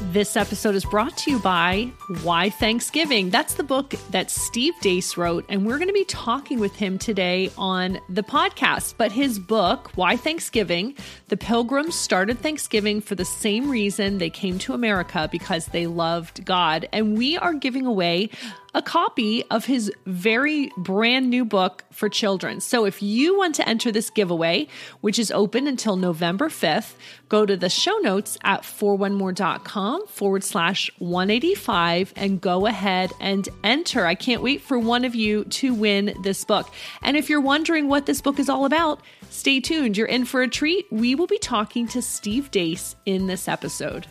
This episode is brought to you by Why Thanksgiving. That's the book that Steve Deace wrote, and we're going to be talking with him today on the podcast. But his book, Why Thanksgiving, the Pilgrims started Thanksgiving for the same reason they came to America because they loved God. And we are giving away a copy of his very brand new book for children. So if you want to enter this giveaway, which is open until November 5th, go to the show notes at 4onemore.com forward slash 185 and go ahead and enter. I can't wait for one of you to win this book. And if you're wondering what this book is all about, stay tuned. You're in for a treat. We will be talking to Steve Deace in this episode.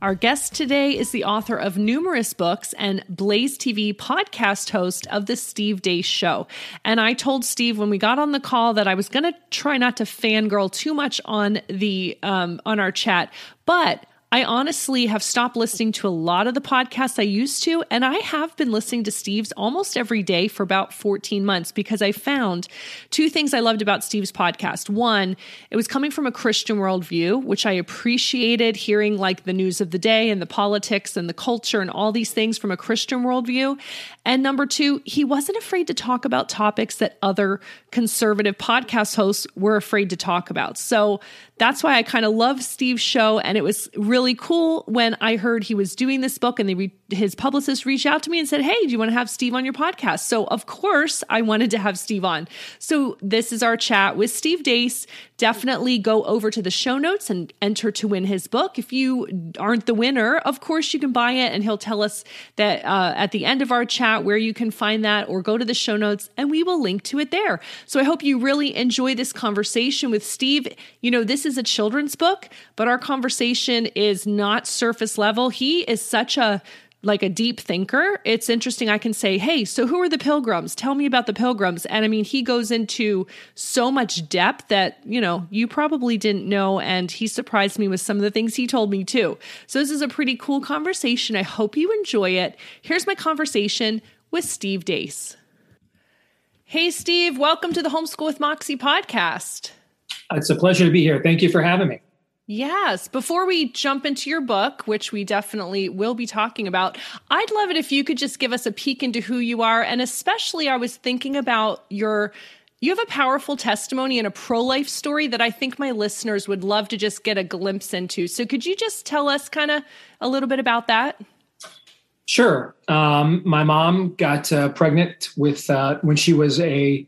Our guest today is the author of numerous books and Blaze TV podcast host of the Steve Deace Show. And I told Steve when we got on the call that I was going to try not to fangirl too much on the um, on our chat, but I honestly have stopped listening to a lot of the podcasts I used to, and I have been listening to Steve's almost every day for about 14 months because I found two things I loved about Steve's podcast. One, it was coming from a Christian worldview, which I appreciated hearing like the news of the day and the politics and the culture and all these things from a Christian worldview. And number two, he wasn't afraid to talk about topics that other conservative podcast hosts were afraid to talk about. So that's why I kind of love Steve's show. And it was really cool when I heard he was doing this book and they re- his publicist reached out to me and said, Hey, do you want to have Steve on your podcast? So, of course, I wanted to have Steve on. So, this is our chat with Steve Deace. Definitely go over to the show notes and enter to win his book. If you aren't the winner, of course, you can buy it and he'll tell us that uh, at the end of our chat where you can find that or go to the show notes and we will link to it there. So, I hope you really enjoy this conversation with Steve. You know, this is a children's book, but our conversation is not surface level. He is such a like a deep thinker, it's interesting. I can say, Hey, so who are the pilgrims? Tell me about the pilgrims. And I mean, he goes into so much depth that, you know, you probably didn't know. And he surprised me with some of the things he told me too. So this is a pretty cool conversation. I hope you enjoy it. Here's my conversation with Steve Deace. Hey, Steve, welcome to the Homeschool with Moxie podcast. It's a pleasure to be here. Thank you for having me. Yes. Before we jump into your book, which we definitely will be talking about, I'd love it if you could just give us a peek into who you are. And especially, I was thinking about your. You have a powerful testimony and a pro life story that I think my listeners would love to just get a glimpse into. So, could you just tell us kind of a little bit about that? Sure. Um, my mom got uh, pregnant with uh, when she was a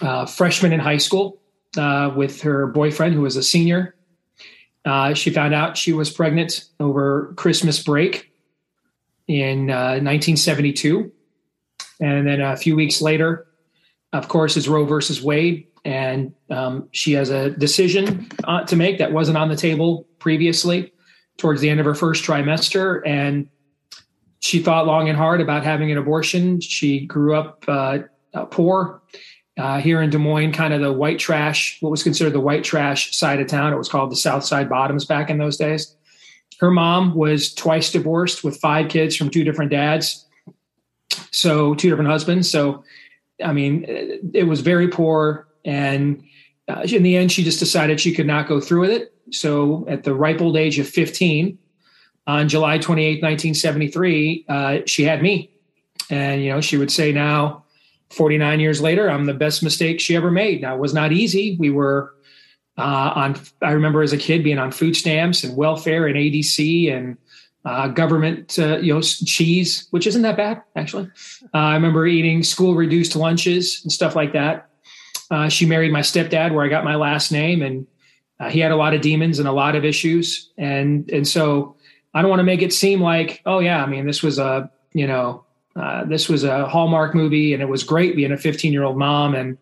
uh, freshman in high school uh, with her boyfriend, who was a senior uh, she found out she was pregnant over Christmas break in uh, 1972. And then a few weeks later, of course, is Roe versus Wade. And um, she has a decision uh, to make that wasn't on the table previously towards the end of her first trimester. And she thought long and hard about having an abortion. She grew up uh, poor uh, here in Des Moines, kind of the white trash, what was considered the white trash side of town. It was called the South Side Bottoms back in those days. Her mom was twice divorced with five kids from two different dads, so two different husbands. So, I mean, it was very poor. And uh, in the end, she just decided she could not go through with it. So, at the ripe old age of 15, on July 28, 1973, uh, she had me. And, you know, she would say now, 49 years later, I'm the best mistake she ever made. Now, it was not easy. We were uh, on, I remember as a kid being on food stamps and welfare and ADC and uh, government, uh, you know, cheese, which isn't that bad actually. Uh, I remember eating school reduced lunches and stuff like that. Uh, she married my stepdad, where I got my last name, and uh, he had a lot of demons and a lot of issues, and and so I don't want to make it seem like, oh yeah, I mean, this was a you know, uh, this was a Hallmark movie, and it was great being a 15 year old mom, and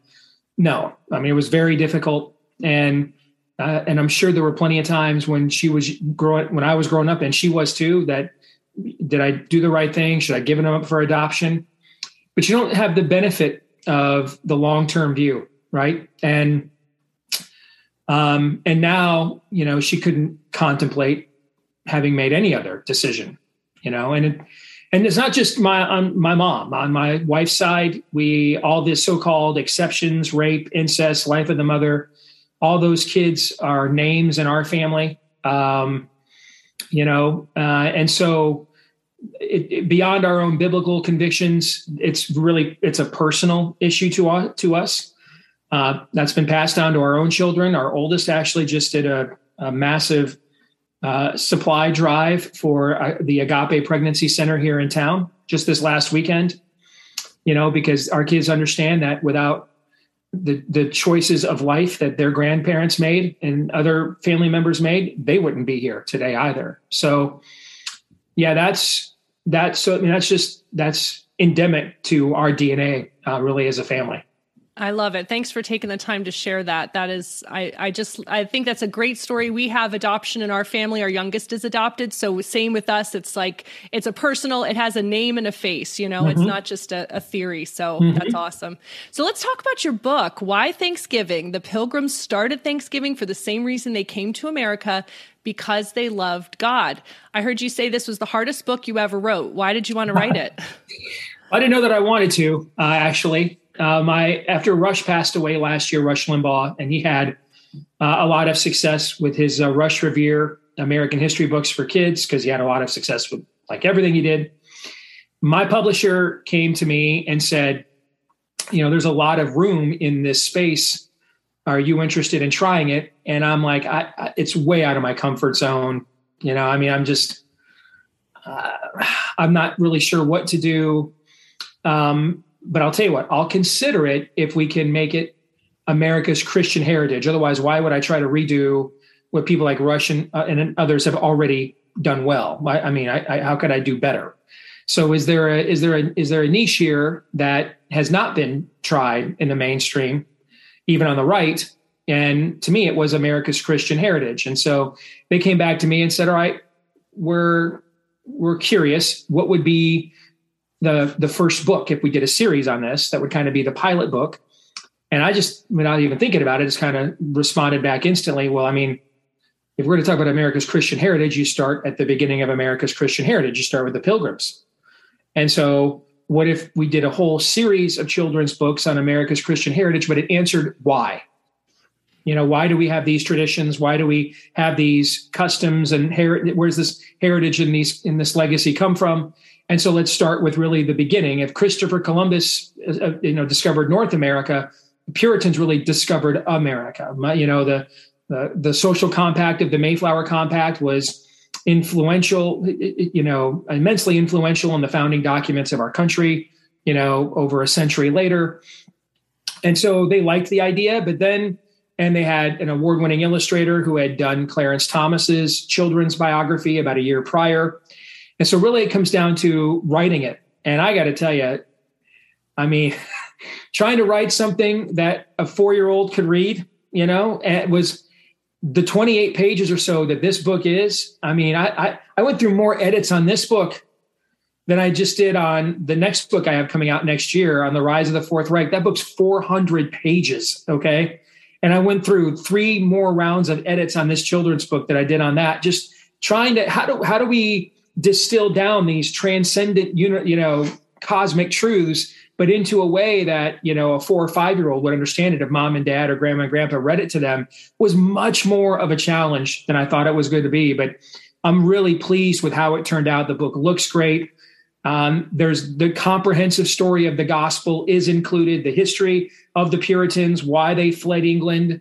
no, I mean, it was very difficult, and uh, and I'm sure there were plenty of times when she was growing, when I was growing up, and she was too. That did I do the right thing? Should I give them up for adoption? But you don't have the benefit of the long term view, right? And um, and now you know she couldn't contemplate having made any other decision, you know, and it, and it's not just my on my mom. On my wife's side. We all this so called exceptions, rape, incest, life of the mother all those kids are names in our family. Um, you know uh, and so it, it, beyond our own biblical convictions it's really it's a personal issue to us to us. Uh, that's been passed down to our own children. Our oldest actually just did a, a massive uh, supply drive for uh, the agape pregnancy center here in town just this last weekend you know because our kids understand that without the the choices of life that their grandparents made and other family members made, they wouldn't be here today either. So, yeah, that's that's so. I mean, that's just that's endemic to our DNA, uh, really, as a family. I love it. Thanks for taking the time to share that. That is, I, I just, I think that's a great story. We have adoption in our family. Our youngest is adopted. So same with us. It's like, it's a personal, it has a name and a face, you know, mm-hmm. it's not just a, a theory. So mm-hmm. that's awesome. So let's talk about your book. Why Thanksgiving? The pilgrims started Thanksgiving for the same reason they came to America because they loved God. I heard you say this was the hardest book you ever wrote. Why did you want to write it? I didn't know that I wanted to, uh, actually uh, my after Rush passed away last year, Rush Limbaugh, and he had uh, a lot of success with his uh, Rush Revere American history books for kids because he had a lot of success with like everything he did. My publisher came to me and said, "You know, there's a lot of room in this space. Are you interested in trying it?" And I'm like, I, I, "It's way out of my comfort zone." You know, I mean, I'm just, uh, I'm not really sure what to do. Um, but I'll tell you what, I'll consider it if we can make it America's Christian heritage. Otherwise, why would I try to redo what people like Russian uh, and others have already done well? I, I mean, I, I, how could I do better? So, is there a is there a is there a niche here that has not been tried in the mainstream, even on the right? And to me, it was America's Christian heritage. And so they came back to me and said, "All right, we're we're curious. What would be the the first book if we did a series on this that would kind of be the pilot book. And i just without even thinking about it just kind of responded back instantly well i mean if we're going to talk about america's christian heritage you start at the beginning of america's christian heritage. You start with the pilgrims. And so what if we did a whole series of children's books on america's christian heritage but it answered why? You know why do we have these traditions? Why do we have these customs and her- where's this heritage and these in this legacy come from and so let's start with really the beginning. If Christopher Columbus, uh, you know, discovered North America, Puritans really discovered America. You know, the, the, the social compact of the Mayflower Compact was influential, you know, immensely influential in the founding documents of our country, you know, over a century later. And so they liked the idea, but then, and they had an award winning illustrator who had done Clarence Thomas's children's biography about a year prior. And so really it comes down to writing it. And I got to tell you, I mean, trying to write something that a four year old could read, you know, it was the 28 pages or so that this book is. I mean, I, I, I went through more edits on this book than I just did on the next book I have coming out next year on the rise of the Fourth Reich. That book's 400 pages. Okay. And I went through three more rounds of edits on this children's book that I did on that, just trying to, how do, how do we, distill down these transcendent, you know, cosmic truths, but into a way that, you know, a four or five year old would understand it if mom and dad or grandma and grandpa read it to them was much more of a challenge than I thought it was going to be. But I'm really pleased with how it turned out. The book looks great. Um, there's the comprehensive story of the gospel is included, the history of the Puritans, why they fled England,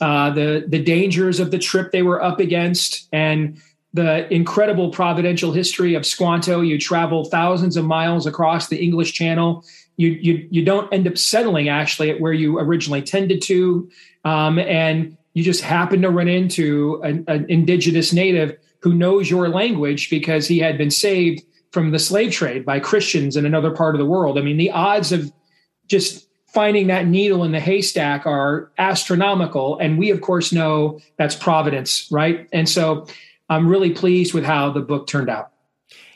uh, the the dangers of the trip they were up against, and the incredible providential history of Squanto. You travel thousands of miles across the English Channel. You you you don't end up settling actually at where you originally tended to, um, and you just happen to run into an, an indigenous native who knows your language because he had been saved from the slave trade by Christians in another part of the world. I mean, the odds of just finding that needle in the haystack are astronomical. And we, of course, know that's providence, right? And so I'm really pleased with how the book turned out.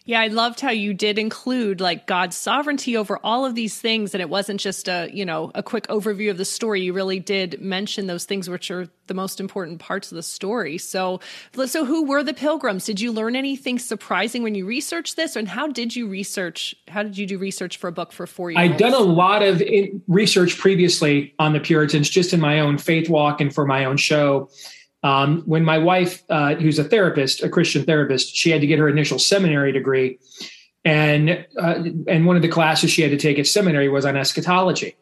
Yeah, I loved how you did include like God's sovereignty over all of these things and it wasn't just a, you know, a quick overview of the story. You really did mention those things which are the most important parts of the story. So so who were the pilgrims? Did you learn anything surprising when you researched this and how did you research how did you do research for a book for 4 years? I'd done a lot of research previously on the Puritans just in my own faith walk and for my own show. Um, when my wife, uh, who's a therapist, a Christian therapist, she had to get her initial seminary degree, and uh, and one of the classes she had to take at seminary was on eschatology,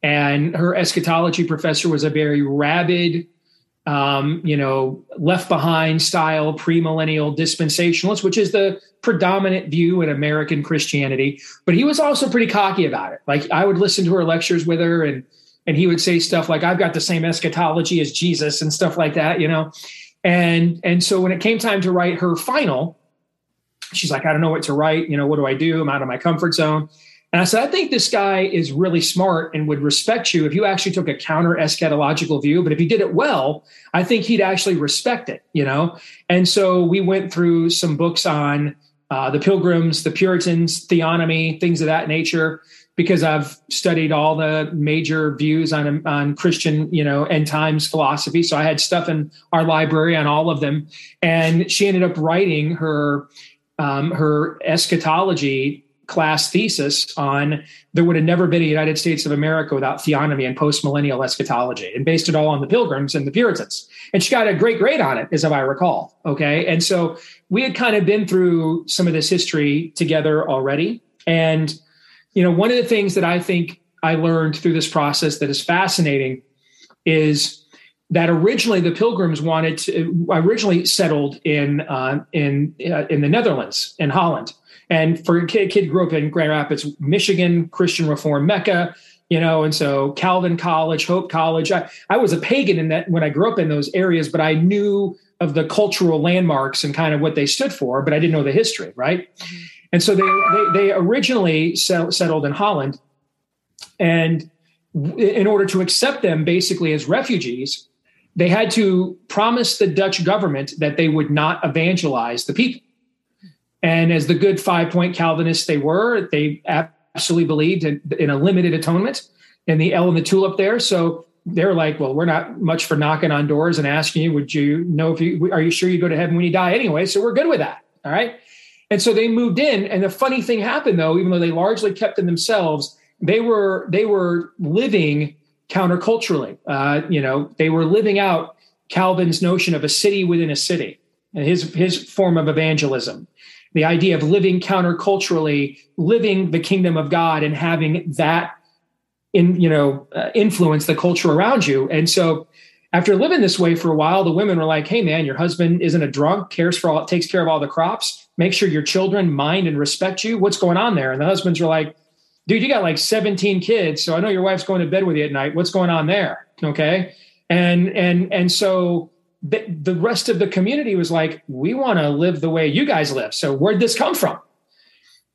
and her eschatology professor was a very rabid, um, you know, left behind style premillennial dispensationalist, which is the predominant view in American Christianity. But he was also pretty cocky about it. Like I would listen to her lectures with her and and he would say stuff like i've got the same eschatology as jesus and stuff like that you know? And and so when it came time to write her final she's like i don't know what to write you know what do i do? I'm out of my comfort zone. And i said i think this guy is really smart and would respect you if you actually took a counter eschatological view but if he did it well i think he'd actually respect it you know? And so we went through some books on uh, the pilgrims the puritans theonomy things of that nature because I've studied all the major views on on Christian, you know, end times philosophy. So I had stuff in our library on all of them, and she ended up writing her um, her eschatology class thesis on there would have never been a United States of America without theonomy and postmillennial eschatology, and based it all on the Pilgrims and the Puritans. And she got a great grade on it, as if I recall. Okay, and so we had kind of been through some of this history together already, and you know, one of the things that I think I learned through this process that is fascinating is that originally the Pilgrims wanted to originally settled in uh, in uh, in the Netherlands in Holland, and for a kid, kid grew up in Grand Rapids, Michigan, Christian Reform Mecca, you know, and so Calvin College, Hope College. I, I was a pagan in that when I grew up in those areas, but I knew of the cultural landmarks and kind of what they stood for, but I didn't know the history, right? Mm-hmm. And so they, they, they originally settled in Holland. And in order to accept them basically as refugees, they had to promise the Dutch government that they would not evangelize the people. And as the good five point Calvinists they were, they absolutely believed in, in a limited atonement and the L and the tulip there. So they're like, well, we're not much for knocking on doors and asking you, would you know if you are you sure you go to heaven when you die anyway? So we're good with that. All right. And so they moved in. And the funny thing happened though, even though they largely kept to themselves, they were they were living counterculturally. Uh, you know, they were living out Calvin's notion of a city within a city, and his his form of evangelism. The idea of living counterculturally, living the kingdom of God, and having that in you know uh, influence the culture around you. And so after living this way for a while, the women were like, "Hey, man, your husband isn't a drunk, cares for all, takes care of all the crops, make sure your children mind and respect you. What's going on there?" And the husbands were like, "Dude, you got like 17 kids, so I know your wife's going to bed with you at night. What's going on there?" Okay, and and and so the, the rest of the community was like, "We want to live the way you guys live. So where'd this come from?"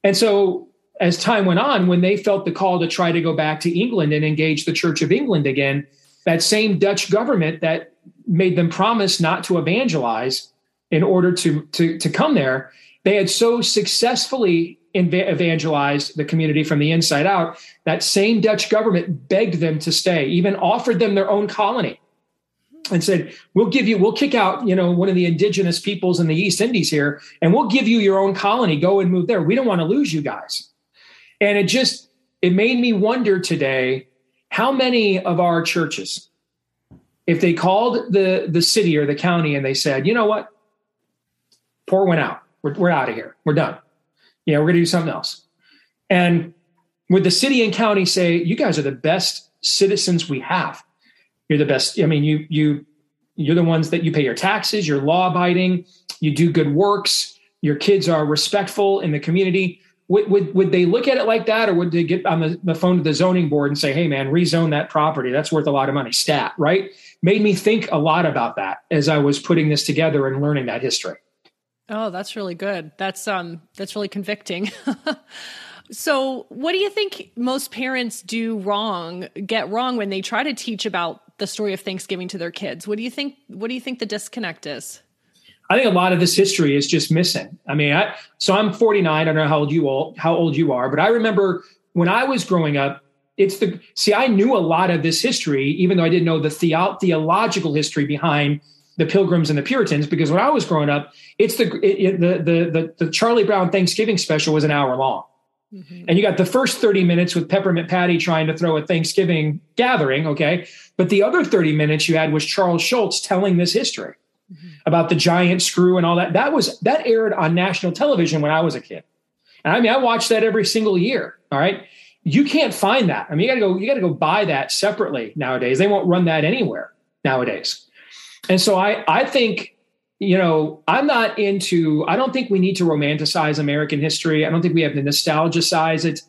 And so as time went on, when they felt the call to try to go back to England and engage the Church of England again that same Dutch government that made them promise not to evangelize in order to, to, to come there, they had so successfully evangelized the community from the inside out that same Dutch government begged them to stay, even offered them their own colony and said, "We'll give you, we'll kick out, you know, one of the indigenous peoples in the East Indies here, and we'll give you your own colony. Go and move there. We don't want to lose you guys." And it just it made me wonder today how many of our churches, if they called the, the city or the county and they said, you know what, pour one out, we're, we're out of here, we're done. You know, we're going to do something else. And would the city and county say, you guys are the best citizens we have? You're the best. I mean, you, you, you're the ones that you pay your taxes, you're law abiding. you do good works, your kids are respectful in the community. Would, would, would they look at it like that, or would they get on the, the phone to the zoning board and say, "Hey, man, rezone that property. That's worth a lot of money." Stat, right? Made me think a lot about that as I was putting this together and learning that history. Oh, that's really good. That's um, that's really convicting. so, what do you think most parents do wrong, get wrong when they try to teach about the story of Thanksgiving to their kids? What do you think? What do you think the disconnect is? I think a lot of this history is just missing. I mean, I, so I'm 49. I don't know how old you all, how old you are, but I remember when I was growing up. It's the see. I knew a lot of this history, even though I didn't know the, the theological history behind the Pilgrims and the Puritans. Because when I was growing up, it's the it, the, the the the Charlie Brown Thanksgiving special was an hour long. Mm-hmm. And you got the first 30 minutes with Peppermint Patty trying to throw a Thanksgiving gathering, okay? But the other 30 minutes you had was Charles Schulz telling this history mm-hmm. about the giant screw and all that. That was that aired on national television when I was a kid. And I mean, I watched that every single year. All right. You can't find that. I mean, you gotta go, you gotta go buy that separately nowadays. They won't run that anywhere nowadays. And so I I think, you know, I'm not into, I don't think we need to romanticize American history. I don't think we have to nostalgicize it.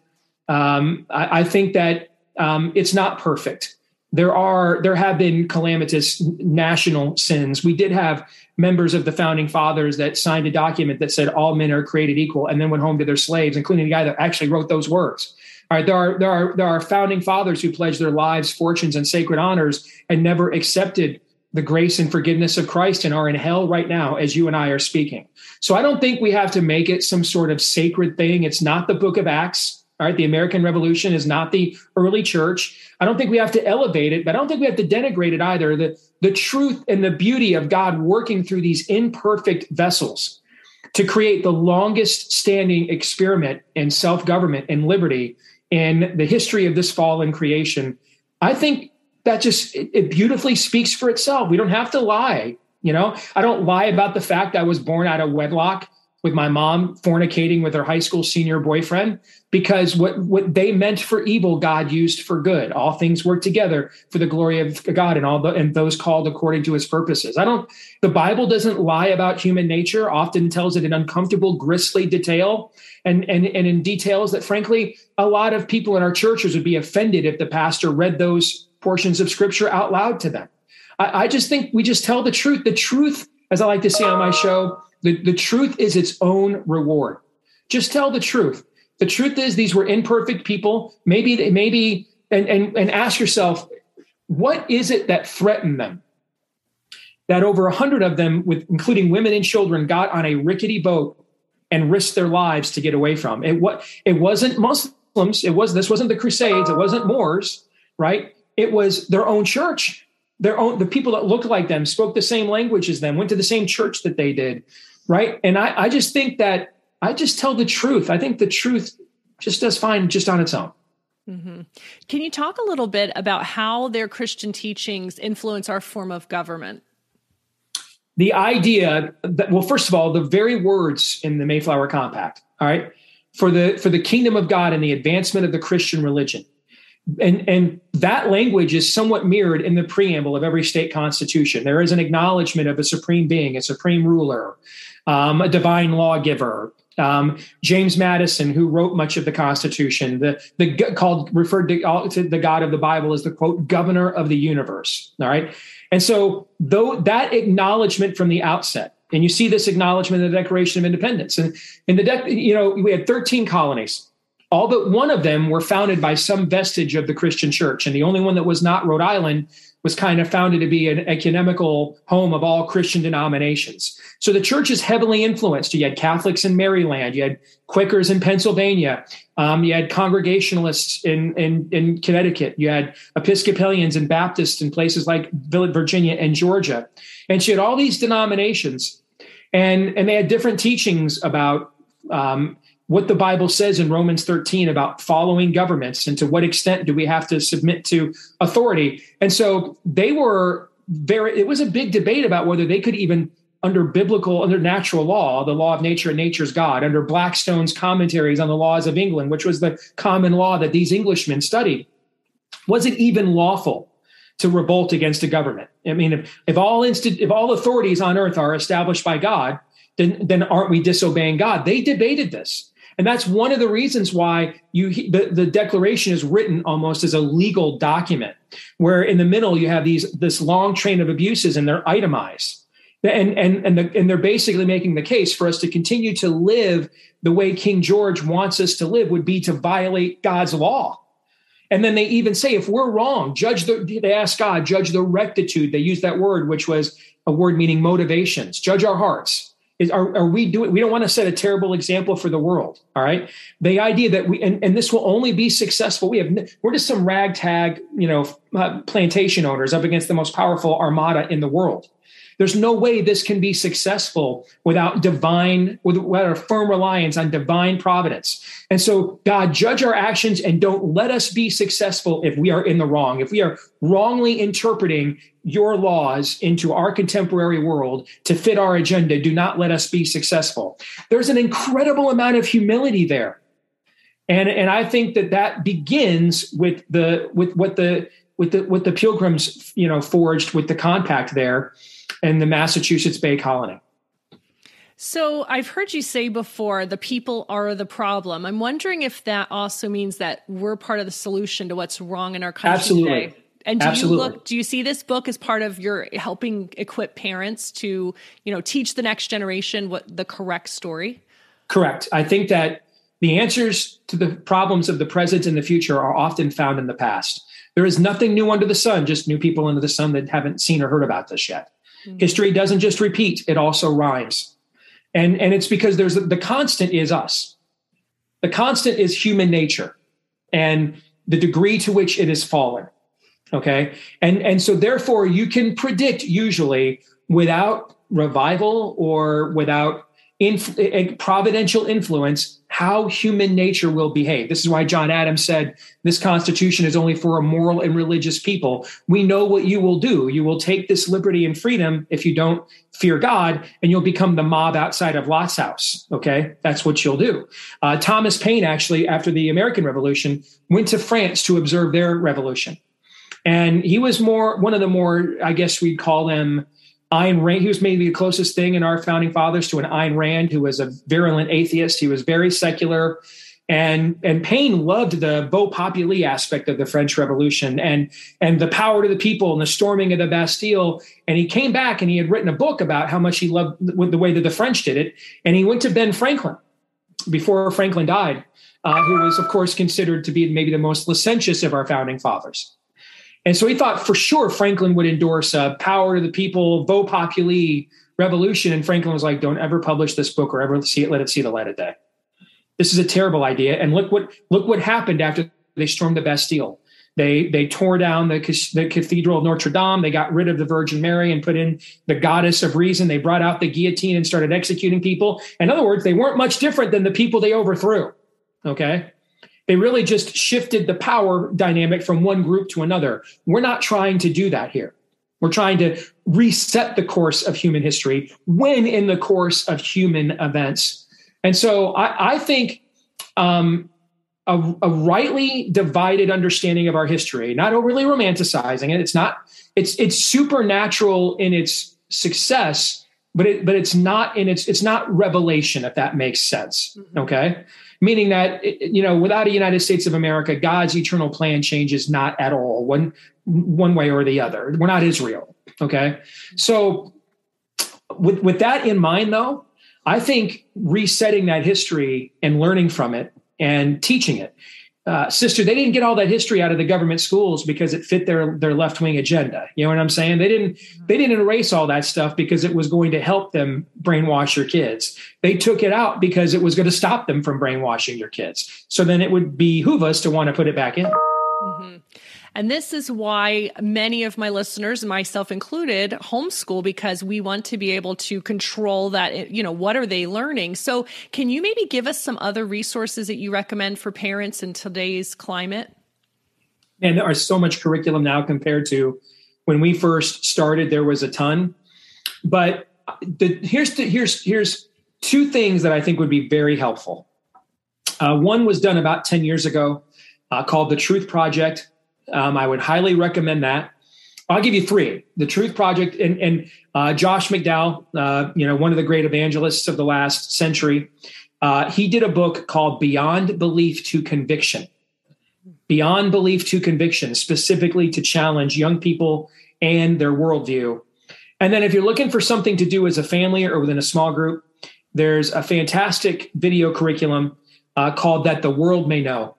Um, I, I think that um, it's not perfect there are there have been calamitous national sins. We did have members of the founding fathers that signed a document that said all men are created equal, and then went home to their slaves, including the guy that actually wrote those words. All right, there are there are there are founding fathers who pledged their lives, fortunes, and sacred honors, and never accepted the grace and forgiveness of Christ, and are in hell right now as you and I are speaking. So I don't think we have to make it some sort of sacred thing. It's not the Book of Acts. All right, the American Revolution is not the early church. I don't think we have to elevate it, but I don't think we have to denigrate it either. The, the truth and the beauty of God working through these imperfect vessels to create the longest standing experiment in self government and liberty in the history of this fallen creation. I think that just it, it beautifully speaks for itself. We don't have to lie. You know, I don't lie about the fact I was born out of wedlock with my mom fornicating with her high school senior boyfriend because what, what they meant for evil god used for good all things work together for the glory of god and all the and those called according to his purposes i don't the bible doesn't lie about human nature often tells it in uncomfortable gristly detail and and and in details that frankly a lot of people in our churches would be offended if the pastor read those portions of scripture out loud to them I, I just think we just tell the truth the truth as i like to say on my show the, the truth is its own reward. Just tell the truth. The truth is these were imperfect people. Maybe they maybe and and and ask yourself, what is it that threatened them? That over a hundred of them, with including women and children, got on a rickety boat and risked their lives to get away from. It what it wasn't Muslims. It was this wasn't the Crusades. It wasn't Moors, right? It was their own church. Their own the people that looked like them spoke the same language as them went to the same church that they did right? And i, I just think that i just tell the truth. I think the truth just does fine just on its own. Mm-hmm. can you talk a little bit about how their christian teachings influence our form of government? The idea that well first of all the very words in the mayflower compact all right for the for the kingdom of god and the advancement of the christian religion and and that language is somewhat mirrored in the preamble of every state constitution there is an acknowledgement of a supreme being a supreme ruler um, a divine lawgiver um, James Madison, who wrote much of the Constitution, the the called referred to, to, the God of the Bible as the quote governor of the universe. All right, and so though that acknowledgement from the outset, and you see this acknowledgement in the Declaration of Independence, and in the you know we had thirteen colonies. All but one of them were founded by some vestige of the Christian church. And the only one that was not Rhode Island was kind of founded to be an ecumenical home of all Christian denominations. So the church is heavily influenced. You had Catholics in Maryland, you had Quakers in Pennsylvania, um, you had Congregationalists in, in, in Connecticut, you had Episcopalians and Baptists in places like Virginia and Georgia. And she had all these denominations, and, and they had different teachings about um, what the Bible says in Romans 13 about following governments and to what extent do we have to submit to authority. And so they were very, it was a big debate about whether they could even, under biblical, under natural law, the law of nature and nature's God, under Blackstone's commentaries on the laws of England, which was the common law that these Englishmen studied, was it even lawful to revolt against a government? I mean, if, if all inst- if all authorities on earth are established by God, then, then aren't we disobeying God? They debated this. And that's one of the reasons why you the, the declaration is written almost as a legal document, where in the middle you have these this long train of abuses and they're itemized. And and and, the, and they're basically making the case for us to continue to live the way King George wants us to live would be to violate God's law. And then they even say, if we're wrong, judge the, they ask God, judge the rectitude. They use that word, which was a word meaning motivations, judge our hearts. Is, are, are we doing, we don't want to set a terrible example for the world. All right. The idea that we, and, and this will only be successful. We have, we're just some ragtag, you know, plantation owners up against the most powerful armada in the world. There's no way this can be successful without divine, without a firm reliance on divine providence. And so, God, judge our actions and don't let us be successful if we are in the wrong. If we are wrongly interpreting your laws into our contemporary world to fit our agenda, do not let us be successful. There's an incredible amount of humility there. And, and I think that that begins with the with what the with the with the pilgrims you know forged with the compact there in the Massachusetts Bay Colony. So I've heard you say before the people are the problem. I'm wondering if that also means that we're part of the solution to what's wrong in our country Absolutely. today. And do Absolutely. you look do you see this book as part of your helping equip parents to, you know, teach the next generation what the correct story? Correct. I think that the answers to the problems of the present and the future are often found in the past. There is nothing new under the sun, just new people under the sun that haven't seen or heard about this yet. Mm-hmm. History doesn't just repeat, it also rhymes. And, and it's because there's the constant is us. The constant is human nature and the degree to which it is fallen. Okay. And, and so therefore you can predict usually without revival or without inf- providential influence how human nature will behave. This is why John Adams said this Constitution is only for a moral and religious people. We know what you will do. You will take this liberty and freedom if you don't fear God, and you'll become the mob outside of Lot's house. Okay, that's what you'll do. Uh, Thomas Paine, actually, after the American Revolution, went to France to observe their revolution. And he was more one of the more, I guess we'd call them Ayn Rand, he was maybe the closest thing in our founding fathers to an Ayn Rand, who was a virulent atheist. He was very secular. And, and Paine loved the vox populi aspect of the French Revolution and, and the power to the people and the storming of the Bastille. And he came back and he had written a book about how much he loved the way that the French did it. And he went to Ben Franklin before Franklin died, uh, who was, of course, considered to be maybe the most licentious of our founding fathers. And so he thought for sure Franklin would endorse a power to the people, vox populi revolution. And Franklin was like, don't ever publish this book or ever see it, let it see the light of day. This is a terrible idea. And look what look what happened after they stormed the Bastille. They they tore down the, the Cathedral of Notre Dame. They got rid of the Virgin Mary and put in the Goddess of Reason. They brought out the guillotine and started executing people. In other words, they weren't much different than the people they overthrew. Okay. They really just shifted the power dynamic from one group to another. We're not trying to do that here. We're trying to reset the course of human history when in the course of human events. And so I, I think um, a, a, rightly divided understanding of our history, not overly romanticizing it. It's not. It's it's supernatural in its success, but it but it's not in its it's not revelation. If that makes sense. Mm-hmm. Okay meaning that you know without a united states of america god's eternal plan changes not at all one one way or the other. We're not israel okay? So with with that in mind though i think resetting that history and learning from it and teaching it uh, sister, they didn't get all that history out of the government schools because it fit their their left wing agenda. You know what I'm saying? They didn't they didn't erase all that stuff because it was going to help them brainwash your kids. They took it out because it was going to stop them from brainwashing your kids. So then it would behoove us to want to put it back in. Mm-hmm. And this is why many of my listeners, myself included, homeschool because we want to be able to control that, you know, what are they learning? So, can you maybe give us some other resources that you recommend for parents in today's climate? And there are so much curriculum now compared to when we first started, there was a ton. But the, here's the, here's here's two things that I think would be very helpful. Uh, one was done about 10 years ago uh, called the Truth Project. Um, I would highly recommend that. I'll give you three: the Truth Project and and uh, Josh McDowell, uh, you know, one of the great evangelists of the last century. Uh, he did a book called Beyond Belief to Conviction. Beyond Belief to Conviction, specifically to challenge young people and their worldview. And then, if you're looking for something to do as a family or within a small group, there's a fantastic video curriculum uh, called That the World May Know.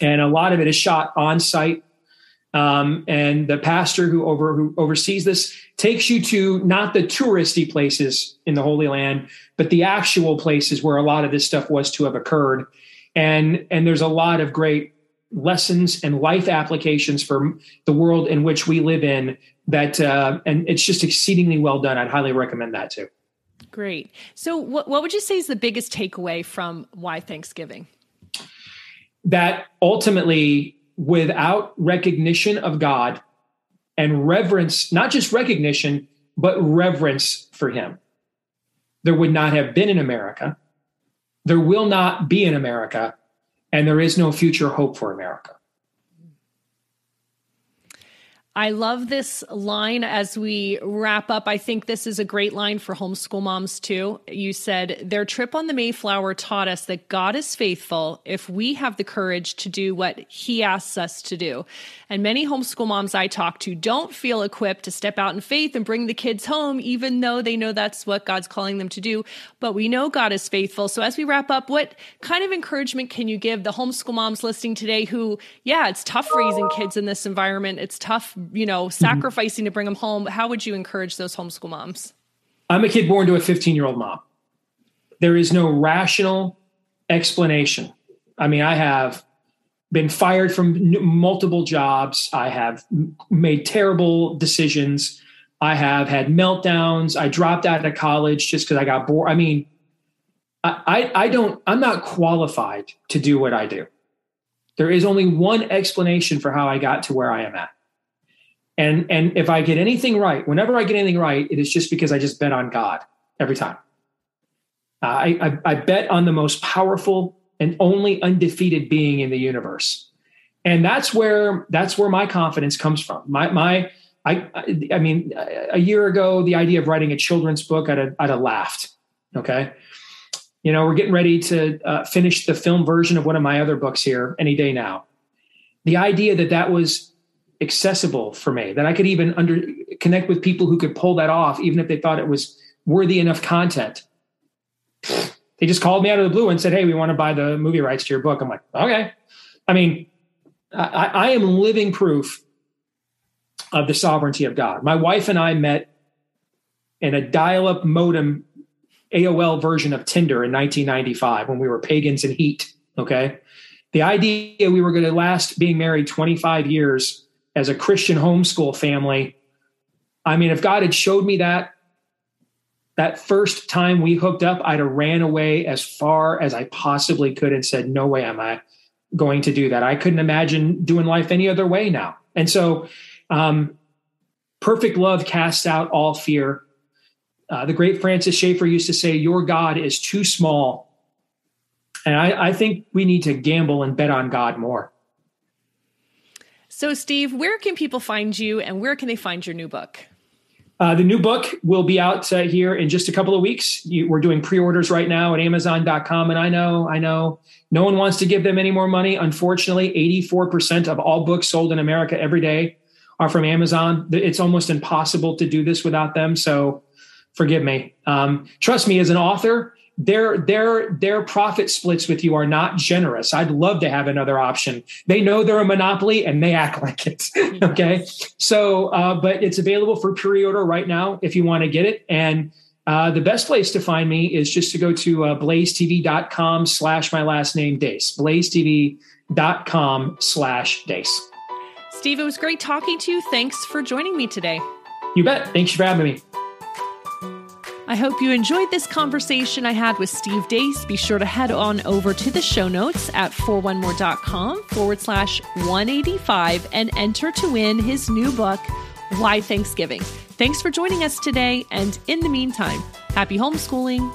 And a lot of it is shot on site um, and the pastor who over who oversees this takes you to not the touristy places in the Holy Land, but the actual places where a lot of this stuff was to have occurred. And and there's a lot of great lessons and life applications for the world in which we live in. That uh, and it's just exceedingly well done. I'd highly recommend that too. Great. So, what what would you say is the biggest takeaway from Why Thanksgiving? That ultimately without recognition of God and reverence, not just recognition, but reverence for Him, there would not have been in America. There will not be in America, and there is no future hope for America. I love this line as we wrap up. I think this is a great line for homeschool moms too. You said, Their trip on the Mayflower taught us that God is faithful if we have the courage to do what He asks us to do. And many homeschool moms I talk to don't feel equipped to step out in faith and bring the kids home, even though they know that's what God's calling them to do. But we know God is faithful. So as we wrap up, what kind of encouragement can you give the homeschool moms listening today who, yeah, it's tough raising kids in this environment? It's tough you know, mm-hmm. sacrificing mm-hmm. to bring them home. How would you encourage those homeschool moms? I'm a kid born to a 15 year old mom. There is no rational explanation. I mean, I have been fired from multiple jobs. I have made terrible decisions. I have had meltdowns. I dropped out of college just because I got bored. I mean, I, I don't, I'm not qualified to do what I do. There is only one explanation for how I got to where I am at. And and if I get anything right, whenever I get anything right, it is just because I just bet on God every time. Uh, I, I, I bet on the most powerful and only undefeated being in the universe, and that's where that's where my confidence comes from. My my I I mean, a year ago, the idea of writing a children's book, I'd have, I'd have laughed. Okay, you know, we're getting ready to uh, finish the film version of one of my other books here any day now. The idea that that was accessible for me that I could even under connect with people who could pull that off, even if they thought it was worthy enough content. They just called me out of the blue and said, Hey, we want to buy the movie rights to your book. I'm like, okay. I mean, I, I am living proof of the sovereignty of God. My wife and I met in a dial up modem AOL version of Tinder in 1995 when we were pagans in heat. Okay. The idea we were going to last being married 25 years as a Christian homeschool family. I mean, if God had showed me that that first time we hooked up, I'd have ran away as far as I possibly could and said, No way am I going to do that. I couldn't imagine doing life any other way now. And so, um, perfect love casts out all fear. Uh, the great Francis Schaeffer used to say, Your God is too small. And I, I think we need to gamble and bet on God more. So, Steve, where can people find you and where can they find your new book? Uh, the new book will be out uh, here in just a couple of weeks. You, we're doing pre-orders right now at Amazon.com, and I know, I know, no one wants to give them any more money. Unfortunately, 84% of all books sold in America every day are from Amazon. It's almost impossible to do this without them. So, forgive me. Um, trust me, as an author, their their their profit splits with you are not generous. I'd love to have another option. They know they're a monopoly and they act like it. okay, so uh, but it's available for pre-order right now if you want to get it. And uh, the best place to find me is just to go to uh, blazetv.com slash my last name Deace. blazetv.com slash Deace. Steve, it was great talking to you. Thanks for joining me today. You bet. Thanks for having me. I hope you enjoyed this conversation I had with Steve Deace. Be sure to head on over to the show notes at 41more.com forward slash 185 and enter to win his new book, Why Thanksgiving. Thanks for joining us today. And in the meantime, happy homeschooling